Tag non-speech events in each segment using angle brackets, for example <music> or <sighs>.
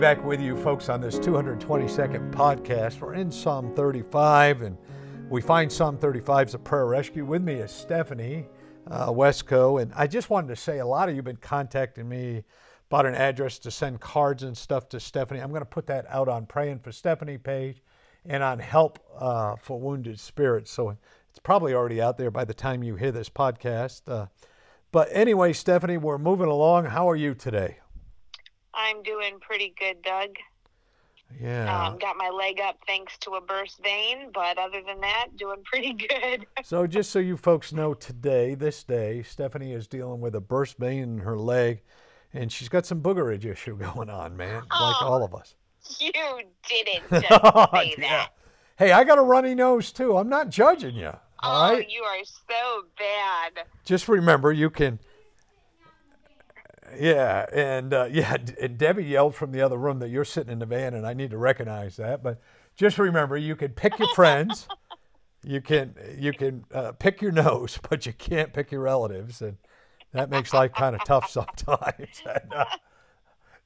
Back with you folks on this 222nd podcast. We're in Psalm 35, and we find Psalm 35 is a prayer rescue. With me is Stephanie uh, Wesco, and I just wanted to say a lot of you have been contacting me about an address to send cards and stuff to Stephanie. I'm going to put that out on Praying for Stephanie page and on Help uh, for Wounded Spirits. So it's probably already out there by the time you hear this podcast. Uh, but anyway, Stephanie, we're moving along. How are you today? I'm doing pretty good, Doug. Yeah. Um, got my leg up thanks to a burst vein, but other than that, doing pretty good. <laughs> so, just so you folks know, today, this day, Stephanie is dealing with a burst vein in her leg, and she's got some boogerage issue <laughs> going on, man, Oh, like all of us. you didn't <laughs> just say Yeah. that. Hey, I got a runny nose too. I'm not judging you. All oh, right. you are so bad. Just remember, you can. Yeah, and uh, <laughs> yeah, and Debbie yelled from the other room that you're sitting in the van, and I need to recognize that. But just remember, you can pick your friends, you can you can uh, pick your nose, <laughs> but you can't pick your relatives, and that makes life kind of tough <laughs> sometimes. And, uh,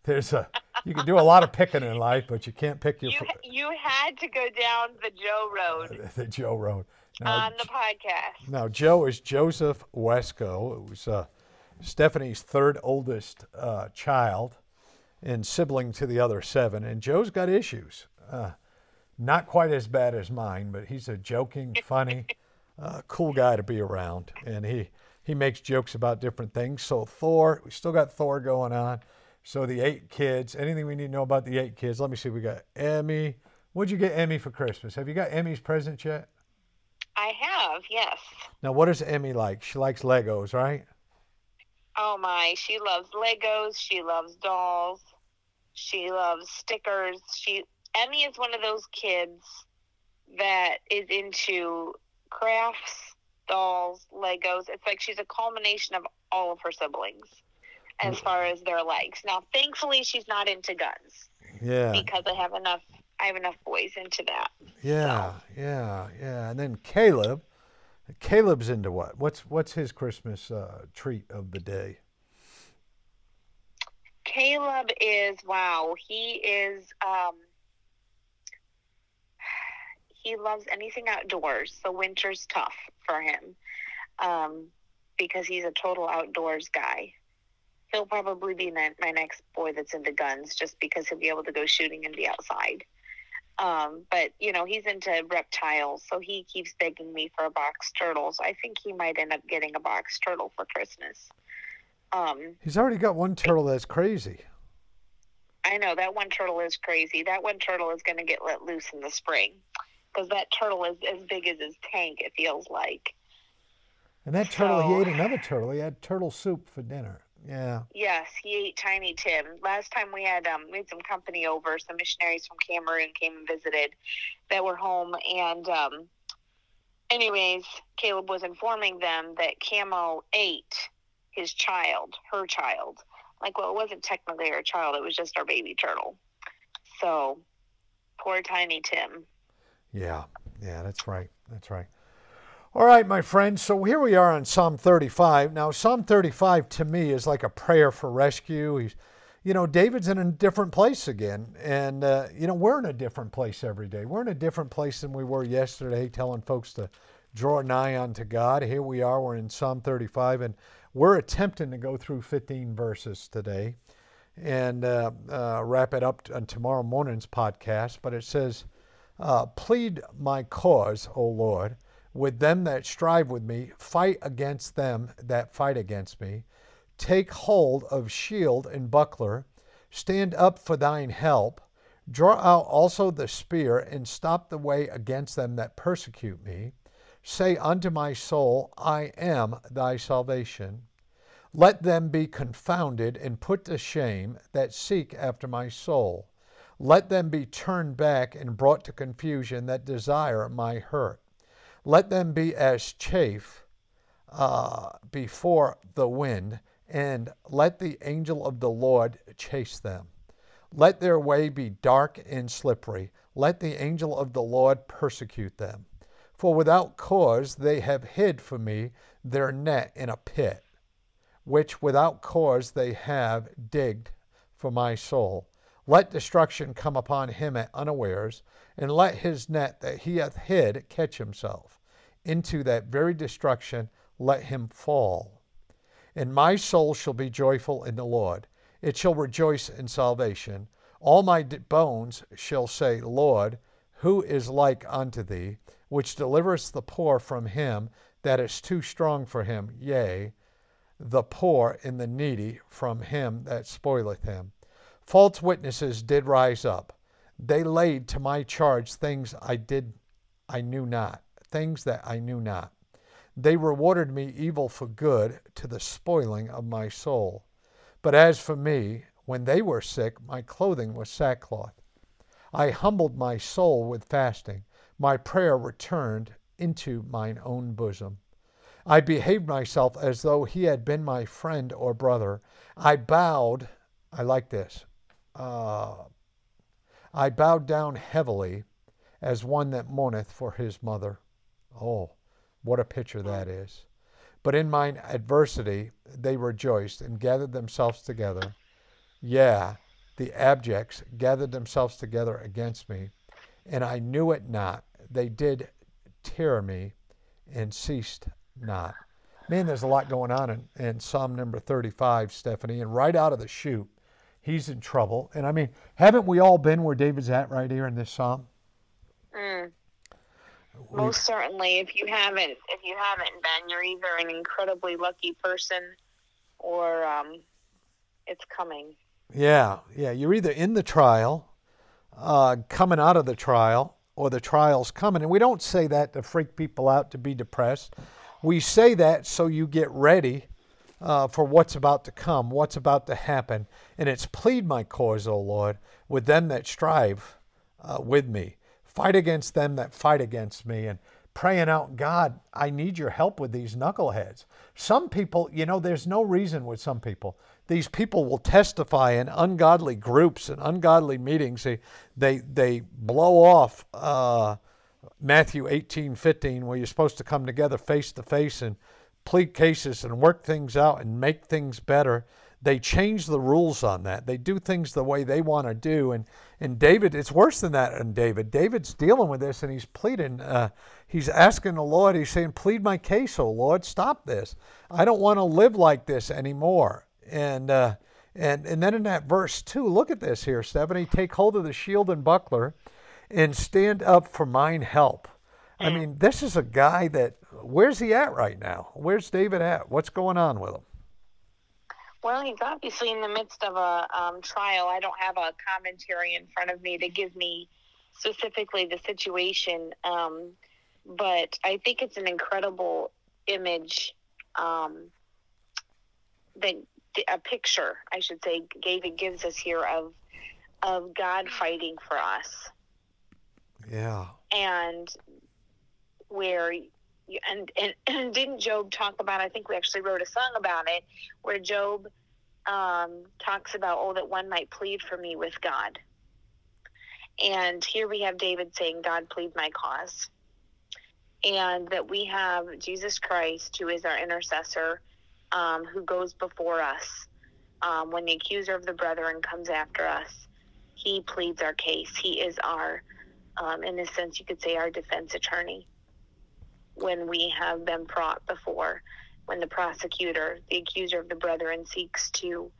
there's a you can do a lot of picking in life, but you can't pick your You fr- you had to go down the Joe Road the Joe Road. Now, on the podcast. Now, Joe is Joseph Wesco. It was uh, Stephanie's third oldest uh, child and sibling to the other seven. And Joe's got issues. Uh, not quite as bad as mine, but he's a joking, funny, <laughs> uh, cool guy to be around. And he, he makes jokes about different things. So, Thor, we still got Thor going on. So, the eight kids, anything we need to know about the eight kids? Let me see. We got Emmy. What'd you get Emmy for Christmas? Have you got Emmy's present yet? I have, yes. Now, what does Emmy like? She likes Legos, right? Oh my, she loves Legos. She loves dolls. She loves stickers. She Emmy is one of those kids that is into crafts, dolls, Legos. It's like she's a culmination of all of her siblings as far as their likes. Now, thankfully, she's not into guns Yeah, because I have enough. I have enough boys into that. yeah, yeah, yeah. And then Caleb, Caleb's into what? What's what's his Christmas uh, treat of the day? Caleb is wow. He is um he loves anything outdoors. So winter's tough for him. Um because he's a total outdoors guy. He'll probably be my, my next boy that's into guns just because he'll be able to go shooting and be outside. Um, but you know, he's into reptiles, so he keeps begging me for a box turtle. So I think he might end up getting a box turtle for Christmas. Um, He's already got one turtle that's crazy. I know that one turtle is crazy. That one turtle is going to get let loose in the spring because that turtle is as big as his tank. It feels like. And that turtle, he ate another turtle. He had turtle soup for dinner. Yeah. Yes, he ate Tiny Tim. Last time we had um, we had some company over. Some missionaries from Cameroon came and visited that were home, and um, anyways, Caleb was informing them that Camo ate his child, her child. Like, well, it wasn't technically our child; it was just our baby turtle. So, poor Tiny Tim. Yeah, yeah, that's right. That's right. All right, my friends. So here we are on Psalm 35. Now, Psalm 35 to me is like a prayer for rescue. He's, you know, David's in a different place again. And, uh, you know, we're in a different place every day. We're in a different place than we were yesterday, telling folks to draw nigh unto God. Here we are. We're in Psalm 35, and we're attempting to go through 15 verses today and uh, uh, wrap it up on tomorrow morning's podcast. But it says, uh, Plead my cause, O Lord, with them that strive with me, fight against them that fight against me. Take hold of shield and buckler, stand up for thine help. Draw out also the spear, and stop the way against them that persecute me. say unto my soul, I am thy salvation. Let them be confounded and put to shame that seek after my soul. Let them be turned back and brought to confusion that desire my hurt. Let them be as chaff uh, before the wind, and let the angel of the Lord chase them. Let their way be dark and slippery. Let the angel of the Lord persecute them. For without cause they have hid for me their net in a pit, which without cause they have digged for my soul. Let destruction come upon him at unawares, and let his net that he hath hid catch himself. Into that very destruction let him fall. And my soul shall be joyful in the Lord. It shall rejoice in salvation. All my bones shall say, Lord, who is like unto thee, which delivereth the poor from him that is too strong for him, yea, the poor and the needy from him that spoileth him. False witnesses did rise up. They laid to my charge things I did I knew not, things that I knew not. They rewarded me evil for good to the spoiling of my soul. But as for me, when they were sick, my clothing was sackcloth. I humbled my soul with fasting. My prayer returned into mine own bosom. I behaved myself as though he had been my friend or brother. I bowed, I like this, uh, I bowed down heavily as one that mourneth for his mother. Oh, what a picture hmm. that is. But in mine adversity they rejoiced and gathered themselves together. Yeah, the abjects gathered themselves together against me, and I knew it not. They did tear me and ceased not. Man, there's a lot going on in, in Psalm number 35, Stephanie, and right out of the chute, he's in trouble. And I mean, haven't we all been where David's at right here in this psalm? Mm. Most certainly. If you haven't, if you haven't been, you're either an incredibly lucky person, or um, it's coming. Yeah, yeah. You're either in the trial, uh, coming out of the trial, or the trial's coming. And we don't say that to freak people out to be depressed. We say that so you get ready uh, for what's about to come, what's about to happen. And it's plead my cause, O Lord, with them that strive uh, with me. Fight against them that fight against me. And praying out, God, I need your help with these knuckleheads. Some people, you know, there's no reason with some people. These people will testify in ungodly groups and ungodly meetings. They, they, they blow off uh, Matthew 18, 15, where you're supposed to come together face to face and plead cases and work things out and make things better. They change the rules on that. They do things the way they want to do. And, and David, it's worse than that And David. David's dealing with this and he's pleading. Uh, he's asking the Lord, he's saying, Plead my case, oh Lord, stop this. I don't want to live like this anymore. And, uh, and, and then in that verse 2, look at this here, Stephanie. Take hold of the shield and buckler and stand up for mine help. I mean, this is a guy that, where's he at right now? Where's David at? What's going on with him? Well, he's obviously in the midst of a um, trial. I don't have a commentary in front of me to give me specifically the situation, um, but I think it's an incredible image um, that a picture, I should say, David gives us here of of God fighting for us. Yeah. And where and, and, <clears throat> and didn't Job talk about? I think we actually wrote a song about it, where Job um, talks about, "Oh, that one might plead for me with God." And here we have David saying, "God, plead my cause," and that we have Jesus Christ, who is our intercessor, um, who goes before us um, when the accuser of the brethren comes after us. He pleads our case. He is our, um, in a sense, you could say, our defense attorney when we have been brought before, when the prosecutor, the accuser of the brethren, seeks to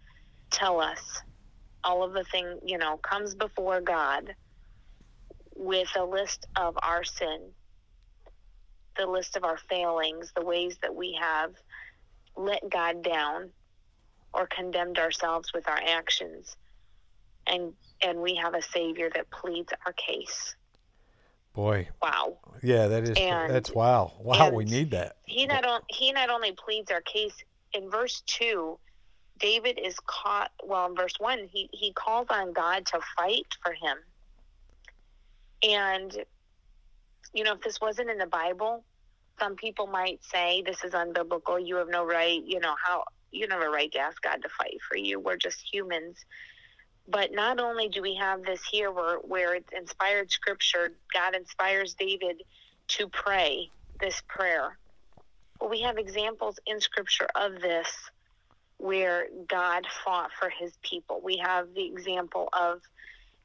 tell us all of the thing, you know, comes before God with a list of our sin, the list of our failings, the ways that we have let God down or condemned ourselves with our actions. And and we have a savior that pleads our case. Boy. Wow. Yeah, that is And- that's wow. Wow, we need that. He not on, he not only pleads our case in verse two, David is caught. Well, in verse one, he he calls on God to fight for him. And you know, if this wasn't in the Bible, some people might say this is unbiblical. You have no right. You know how you have a right to ask God to fight for you. We're just humans. But not only do we have this here where, where it's inspired scripture, God inspires David to pray this prayer. But we have examples in scripture of this where God fought for his people. We have the example of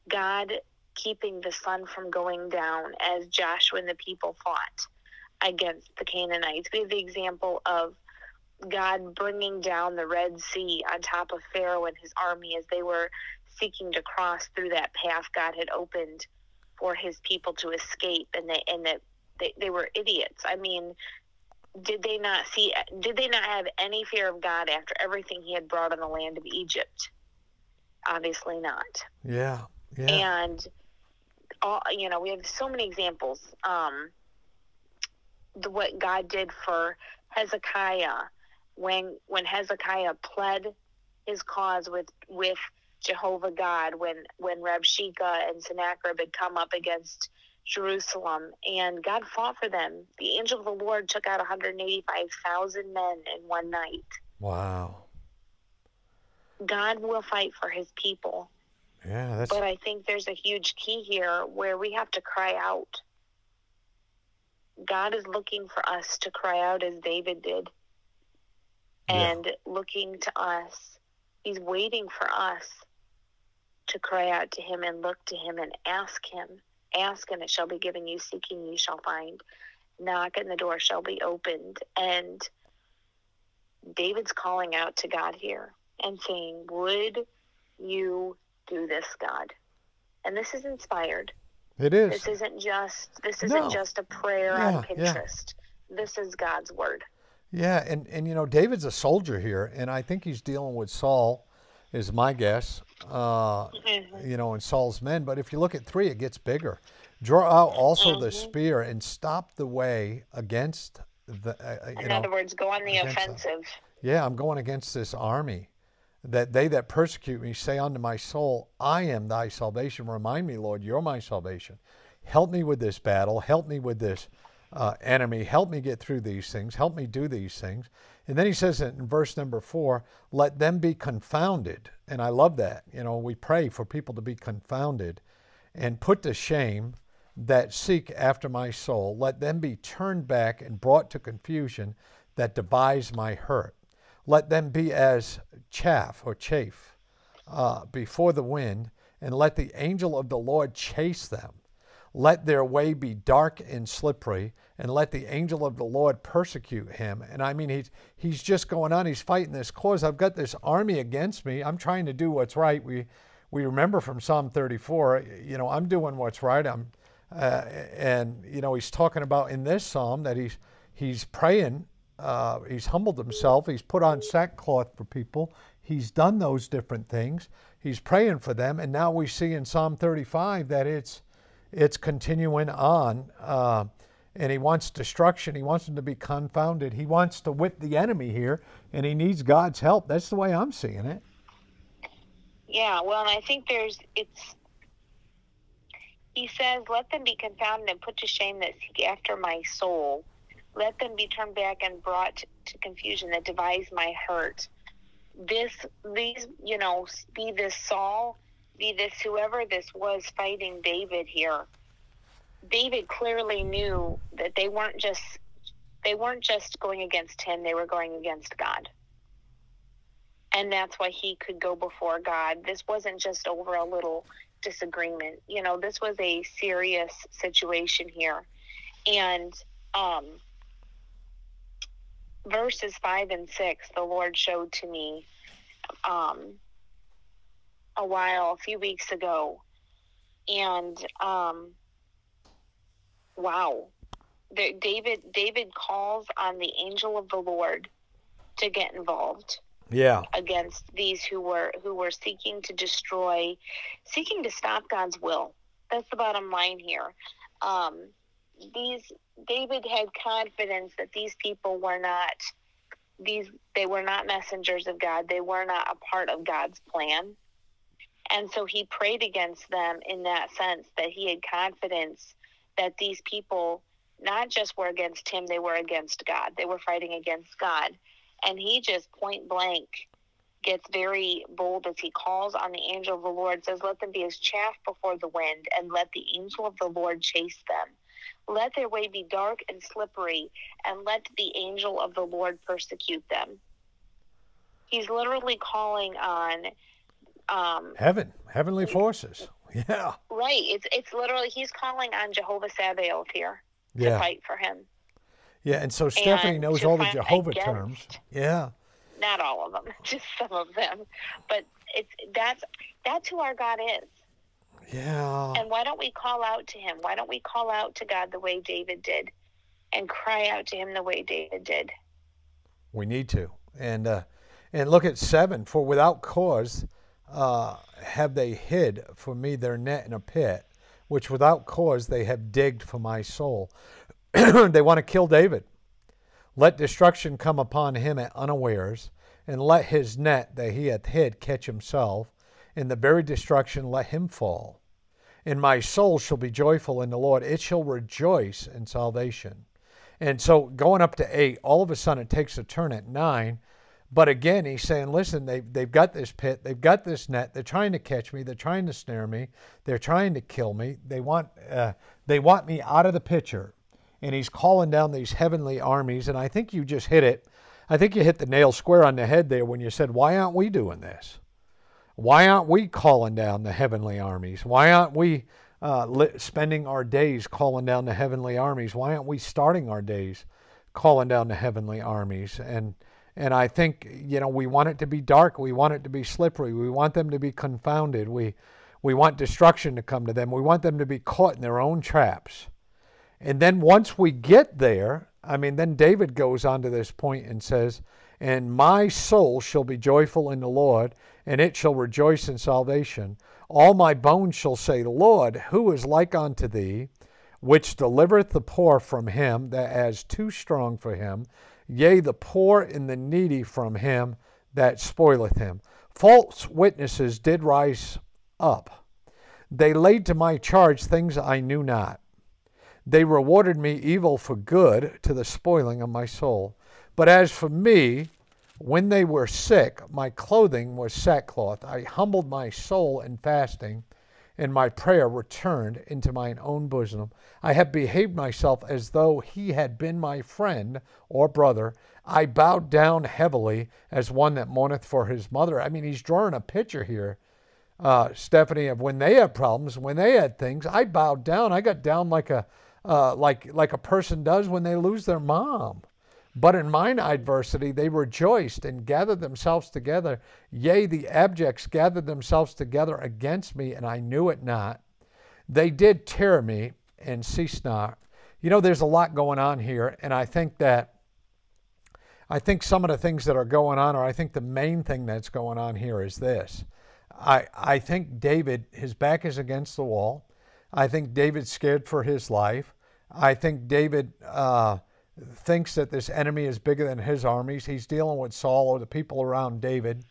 God keeping the sun from going down as Joshua and the people fought against the Canaanites. We have the example of God bringing down the Red Sea on top of Pharaoh and his army as they were seeking to cross through that path God had opened for his people to escape, and they and that they, they were idiots. I mean, did they not see? Did they not have any fear of God after everything He had brought on the land of Egypt? Obviously not. Yeah. Yeah. And all you know, we have so many examples. Um, the, what God did for Hezekiah when when Hezekiah pled his cause with with Jehovah God when when Reb Rabshakeh and Sennacherib had come up against Jerusalem and God fought for them. The angel of the Lord took out 185,000 men in one night. wow. God will fight for his people. Yeah, that's But I think there's a huge key here where we have to cry out. God is looking for us to cry out as David did Yeah. and looking to us. He's waiting for us to cry out to him and look to him and ask him. Ask and it shall be given you, seeking you shall find. Knock and the door shall be opened. And David's calling out to God here and saying, Would you do this, God? And this is inspired. it is. This isn't just this isn't No. just a prayer Yeah, on yeah. Pinterest. This is God's word. Yeah, and, and you know, David's a soldier here, and I think he's dealing with Saul, is my guess. Uh, you know, in Saul's men. But if you look at three, it gets bigger. Draw out also the Mhm. spear and stop the way against the. Uh, uh, In know, other words, go on the offensive. yeah, I'm going against this army. That they that persecute me say unto my soul, I am thy salvation. Remind me, Lord, you're my salvation. Help me with this battle. Help me with this uh, enemy. Help me get through these things. Help me do these things. And then he says in verse number four, let them be confounded. And I love that. You know, we pray for people to be confounded and put to shame that seek after my soul. Let them be turned back and brought to confusion that devise my hurt. Let them be as chaff or chaff uh, before the wind, and let the angel of the Lord chase them. Let their way be dark and slippery, and let the angel of the Lord persecute him. And I mean, he's he's just going on. He's fighting this cause. I've got this army against me. I'm trying to do what's right. We we remember from Psalm 34. You know, I'm doing what's right. I'm, uh, and you know, he's talking about in this psalm that he's he's praying. Uh, he's humbled himself. He's put on sackcloth for people. He's done those different things. He's praying for them, and now we see in Psalm 35 that it's it's continuing on. Uh, and he wants destruction. He wants them to be confounded. He wants to whip the enemy here, and he needs God's help. That's the way I'm seeing it. Yeah, well, and I think there's it's. He says, "Let them be confounded and put to shame that seek after my soul. Let them be turned back and brought to confusion that devise my hurt." This, these, you know, be this Saul, be this whoever this was fighting David here. David clearly knew that they weren't just they weren't just going against him; they were going against God and that's why he could go before God. This wasn't just over a little disagreement. You know, this was a serious situation here. And um verses 5 and 6 the Lord showed to me um a while a few weeks ago. And um wow. The, David David calls on the angel of the Lord to get involved Yeah. against these who were who were seeking to destroy seeking to stop God's will. That's the bottom line here. um, these David had confidence that these people were not these they were not messengers of God. They were not a part of God's plan. And so he prayed against them in that sense that he had confidence that these people not just were against him, they were against God. They were fighting against God. And he just point blank gets very bold as he calls on the angel of the Lord, says, Let them be as chaff before the wind, and let the angel of the Lord chase them. Let their way be dark and slippery, and let the angel of the Lord persecute them. He's literally calling on um, heaven, heavenly forces. Yeah. Right. It's it's literally he's calling on Jehovah Sabaoth here yeah. to fight for him. Yeah, and so Stephanie and knows all the Jehovah against, terms. Yeah. Not all of them, <laughs> just some of them. But it's that's that's who our God is. Yeah. And why don't we call out to him? Why don't we call out to God the way David did and cry out to him the way David did? We need to. And uh and look at 7 for without cause uh, have they hid for me their net in a pit, which without cause they have digged for my soul. <clears throat> they want to kill David. Let destruction come upon him at unawares, and let his net that he hath hid catch himself. In the very destruction let him fall. And my soul shall be joyful in the Lord, it shall rejoice in salvation. And so going up to eight, all of a sudden it takes a turn at nine but again, he's saying, listen, they've, they've got this pit, they've got this net, they're trying to catch me, they're trying to snare me, they're trying to kill me, they want, uh, they want me out of the picture. And he's calling down these heavenly armies. And I think you just hit it. I think you hit the nail square on the head there when you said, why aren't we doing this? Why aren't we calling down the heavenly armies? Why aren't we uh, li- spending our days calling down the heavenly armies? Why aren't we starting our days calling down the heavenly armies? And and I think, you know, we want it to be dark. We want it to be slippery. We want them to be confounded. We, we want destruction to come to them. We want them to be caught in their own traps. And then once we get there, I mean, then David goes on to this point and says, And my soul shall be joyful in the Lord, and it shall rejoice in salvation. All my bones shall say, Lord, who is like unto thee, which delivereth the poor from him that as too strong for him, yea, the poor and the needy from him that spoileth him. False witnesses did rise up. They laid to my charge things I knew not. They rewarded me evil for good to the spoiling of my soul. But as for me, when they were sick, my clothing was sackcloth. I humbled my soul in fasting and my prayer returned into mine own bosom. I have behaved myself as though he had been my friend or brother. I bowed down heavily as one that mourneth for his mother. I mean, he's drawing a picture here, uh, Stephanie, of when they had problems, when they had things. I bowed down. I got down like a uh, like like a person does when they lose their mom. But in mine adversity, they rejoiced and gathered themselves together. Yea, the abjects gathered themselves together against me, and I knew it not. They did tear me and cease not. You know, there's a lot going on here, and I think that. I think some of the things that are going on, or I think the main thing that's going on here is this. I, I think David, his back is against the wall. I think David's scared for his life. I think David uh, thinks that this enemy is bigger than his armies. He's dealing with Saul or the people around David,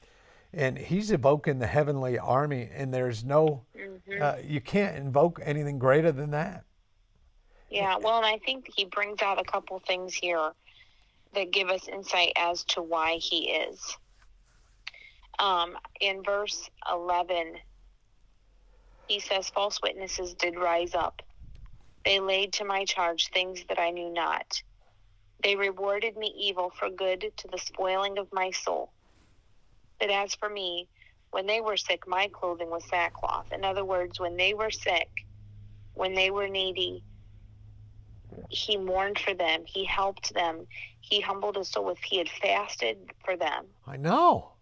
and he's evoking the heavenly army. And there's no, mm-hmm. uh, you can't invoke anything greater than that. Yeah, well, and I think he brings out a couple things here that give us insight as to why he is. Um, in verse 11, he says, False witnesses did rise up. They laid to my charge things that I knew not. They rewarded me evil for good to the spoiling of my soul. But as for me, when they were sick, my clothing was sackcloth. In other words, when they were sick, when they were needy, he mourned for them. He helped them. He humbled his soul with he had fasted for them. I know.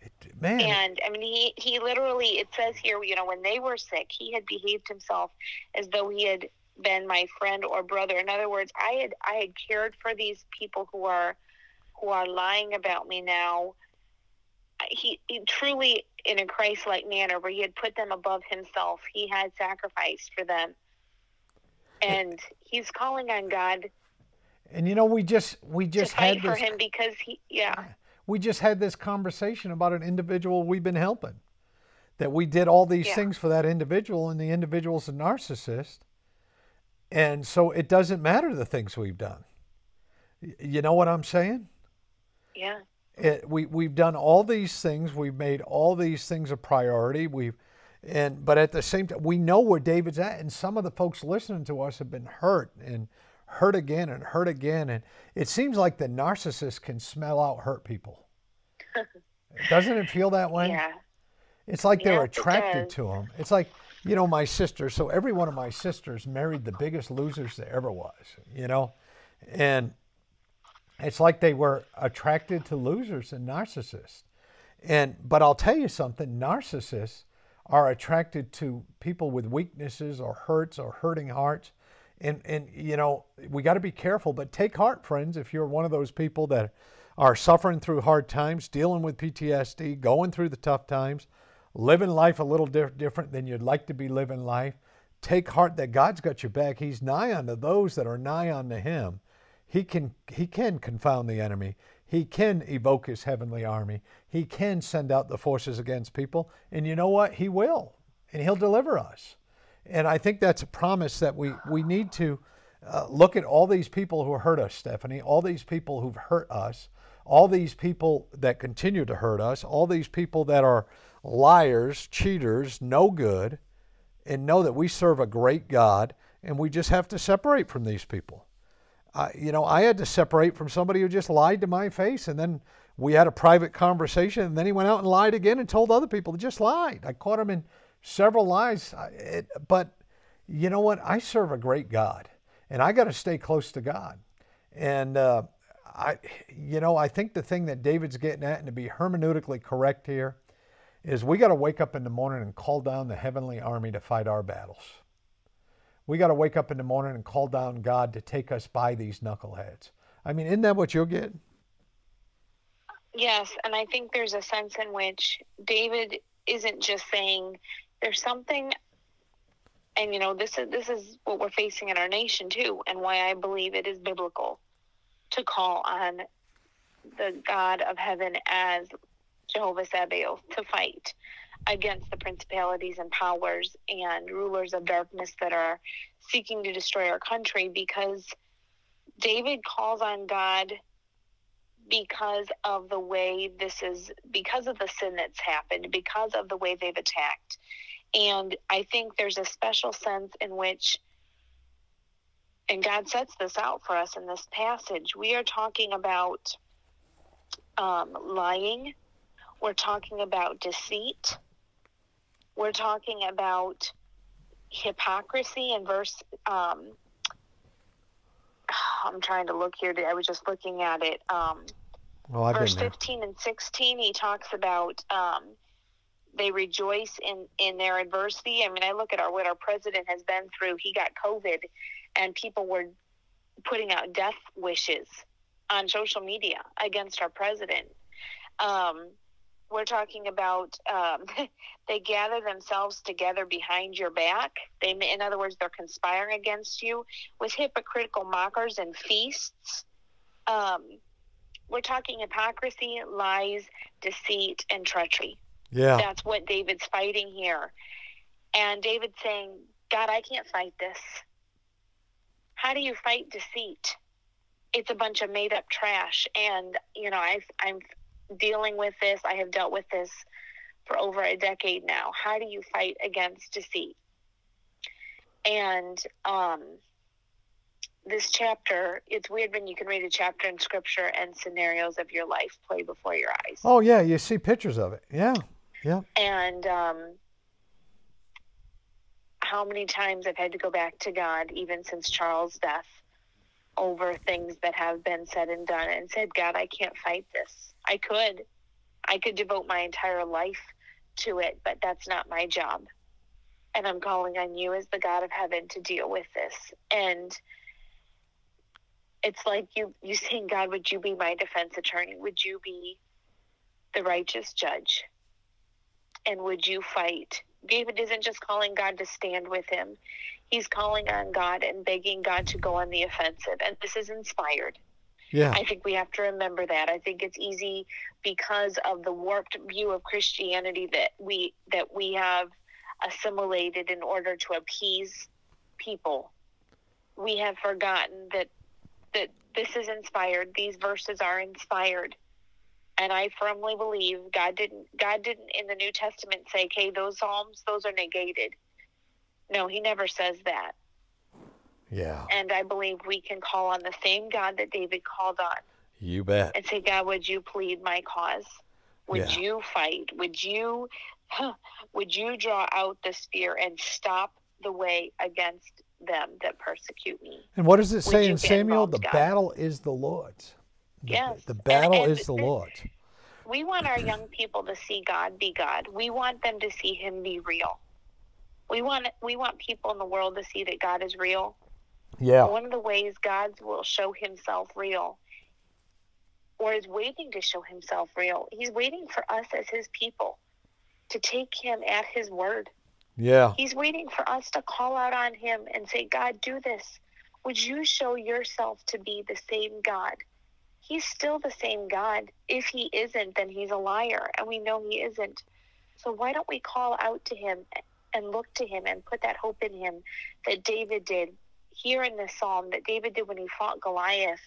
It, man. And I mean, he, he literally, it says here, you know, when they were sick, he had behaved himself as though he had been my friend or brother. In other words, I had I had cared for these people who are who are lying about me now. He, he truly, in a Christ-like manner, where he had put them above himself, he had sacrificed for them. Eh. and he's calling on God And you know, we just we just had for him because he, yeah, we just had this conversation about an individual we've been helping. That we did all these Yeah. things for that individual, and the individual's a narcissist. And so it doesn't matter the things we've done. You know what I'm saying? yeah, it, we we've done all these things. We've made all these things a priority. We've and but at the same time, we know where David's at, and some of the folks listening to us have been hurt and hurt again and hurt again, and it seems like the narcissist can smell out hurt people. <laughs> Doesn't it feel that way? yeah, It's like they're Yes, attracted to them. It's like, you know, my sister. So every one of my sisters married the biggest losers there ever was, you know? And it's like they were attracted to losers and narcissists. And, but I'll tell you something narcissists are attracted to people with weaknesses or hurts or hurting hearts. And, and you know, we got to be careful, but take heart, friends, if you're one of those people that are suffering through hard times, dealing with PTSD, going through the tough times, living life a little diff- different than you'd like to be living life. Take heart that God's got your back. He's nigh unto those that are nigh unto Him. He can He can confound the enemy. He can evoke His heavenly army. He can send out the forces against people, and you know what? He will, and He'll deliver us. And I think that's a promise that we we need to uh, look at all these people who hurt us, Stephanie. All these people who've hurt us. All these people that continue to hurt us. All these people that are liars, cheaters, no good, and know that we serve a great God, and we just have to separate from these people. You know, I had to separate from somebody who just lied to my face, and then we had a private conversation, and then he went out and lied again and told other people just lied. I caught him in several lies, it, but you know what? I serve a great God, and I got to stay close to God. And uh, I, you know, I think the thing that David's getting at, and to be hermeneutically correct here, is we got to wake up in the morning and call down the heavenly army to fight our battles. We got to wake up in the morning and call down God to take us by these knuckleheads. I mean, isn't that what you'll get? yes, and I think there's a sense in which David isn't just saying there's something, and you know this is this is what we're facing in our nation too, and why I believe it is biblical to call on the God of heaven as Jehovah Sabaoth to fight against the principalities and powers and rulers of darkness that are seeking to destroy our country because David calls on God because of the way this is because of the sin that's happened because of the way they've attacked. And i think there's a special sense in which and god sets this out for us in this passage. We are talking about um, lying we're talking about deceit. We're talking about hypocrisy in verse um, <sighs> i'm trying to look here i was just looking at it um, Well, verse been 15 and 16 he talks about um, they rejoice in in their adversity. I mean i look at our what our president has been through. He got covid and people were putting out death wishes on social media against our president. Um, we're talking about um, <laughs> they gather themselves together behind your back they in other words they're conspiring against you with hypocritical mockers and feasts um, we're talking hypocrisy, lies, deceit, and treachery. Yeah. That's what David's fighting here. And David's saying, God, I can't fight this. How do you fight deceit? It's a bunch of made up trash. And, you know, I've, I'm dealing with this. I have dealt with this for over a decade now. How do you fight against deceit? And um, this chapter, it's weird when you can read a chapter in scripture and scenarios of your life play before your eyes. Oh, yeah. You see pictures of it. Yeah. Yeah. And um, how many times I've had to go back to God, even since Charles' death, over things that have been said and done, and said, God, I can't fight this. I could. I could devote my entire life to it, but that's not my job. And I'm calling on you as the God of heaven to deal with this. And it's like you you saying, God, would you be my defense attorney? Would you be the righteous judge? And would you fight David isn't just calling God to stand with him. He's calling on God and begging God to go on the offensive. And this is inspired. Yeah. I think we have to remember that. I think it's easy because of the warped view of Christianity that we that we have assimilated in order to appease people. We have forgotten that that this is inspired. These verses are inspired. And I firmly believe God didn't God didn't in the New Testament say, "Okay, those psalms, those are negated." No, he never says that. Yeah. And I believe we can call on the same God that David called on You bet. and say, God, would you plead my cause? Would Yeah. you fight? Would you would you draw out the spear and stop the way against them that persecute me? And what does it say in Samuel? The God? battle is the Lord's. The, Yes. The battle and is the Lord's. We want our young people to see God be God. We want them to see him be real. We want we want people in the world to see that God is real. Yeah. One of the ways God will show himself real or is waiting to show himself real, he's waiting for us as his people to take him at his word. Yeah. He's waiting for us to call out on him and say, God, do this. Would you show yourself to be the same God? He's still the same God. If he isn't, then he's a liar, and we know he isn't. So why don't we call out to him and look to him and put that hope in him that David did here in this psalm, that David did when he fought Goliath,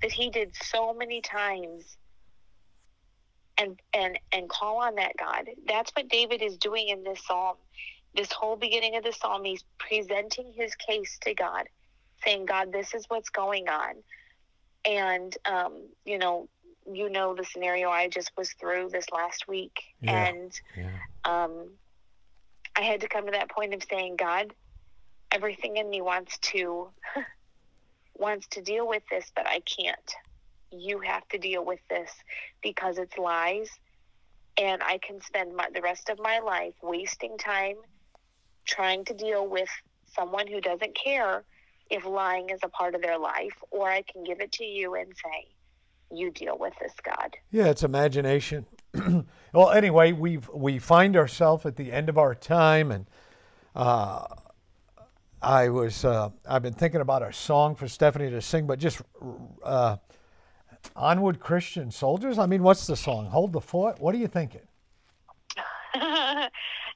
that he did so many times and and and call on that God. That's what David is doing in this psalm. This whole beginning of the psalm, he's presenting his case to God, saying, "God, this is what's going on," and um, you know, you know the scenario I just was through this last week, Yeah. and Yeah. um, I had to come to that point of saying, God, everything in me wants to <laughs> wants to deal with this, but I can't. You have to deal with this because it's lies, and I can spend my, the rest of my life wasting time trying to deal with someone who doesn't care if lying is a part of their life, or I can give it to you and say, "You deal with this, God." Yeah, it's imagination. <clears throat> well, anyway, we we find ourselves at the end of our time, and uh, I was uh, I've been thinking about a song for Stephanie to sing, but just uh, onward, Christian soldiers. I mean, what's the song? Hold the fort. What are you thinking? <laughs>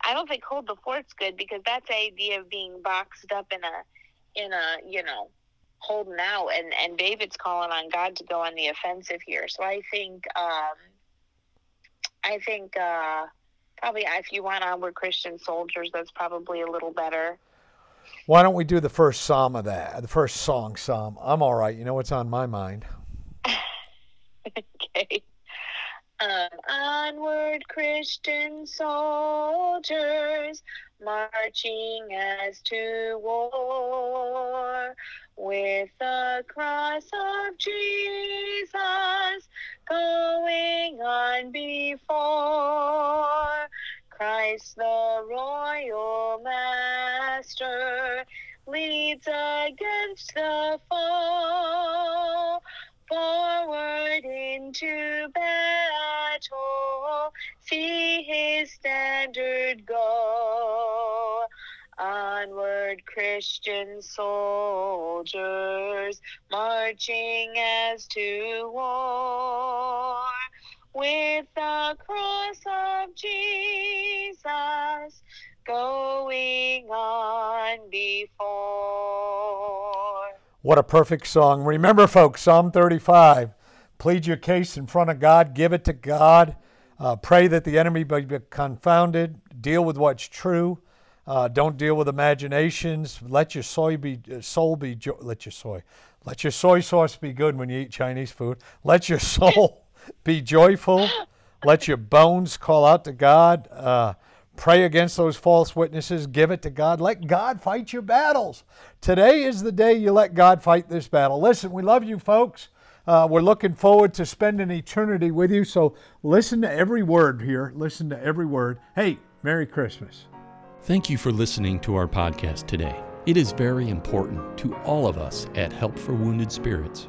I don't think hold the fort's good because that's the idea of being boxed up in a in a you know holding out and and David's calling on God to go on the offensive here. So I think um I think uh probably if you want onward Christian soldiers that's probably a little better. Why don't we do the first psalm of that? The first song psalm. I'm all right. You know what's on my mind. <laughs> okay. Um, onward, Christian soldiers, marching as to war, with the cross of Jesus going on before. Christ the royal master leads against the foe forward into battle, see his standard go. Onward, Christian soldiers, marching as to war, with the cross of Jesus going on before. What a perfect song. Remember, folks, Psalm 35. Plead your case in front of God, give it to God. Uh, pray that the enemy be confounded. Deal with what's true. Uh, don't deal with imaginations. Let your soy be uh, soul be jo- let your soy let your soy sauce be good when you eat Chinese food. Let your <laughs> soul be joyful. Let your bones call out to God. Uh, pray against those false witnesses. Give it to God. Let God fight your battles. Today is the day you let God fight this battle. Listen, we love you, folks. Uh, we're looking forward to spending eternity with you. So listen to every word here. Listen to every word. Hey, Merry Christmas. Thank you for listening to our podcast today. It is very important to all of us at Help for Wounded Spirits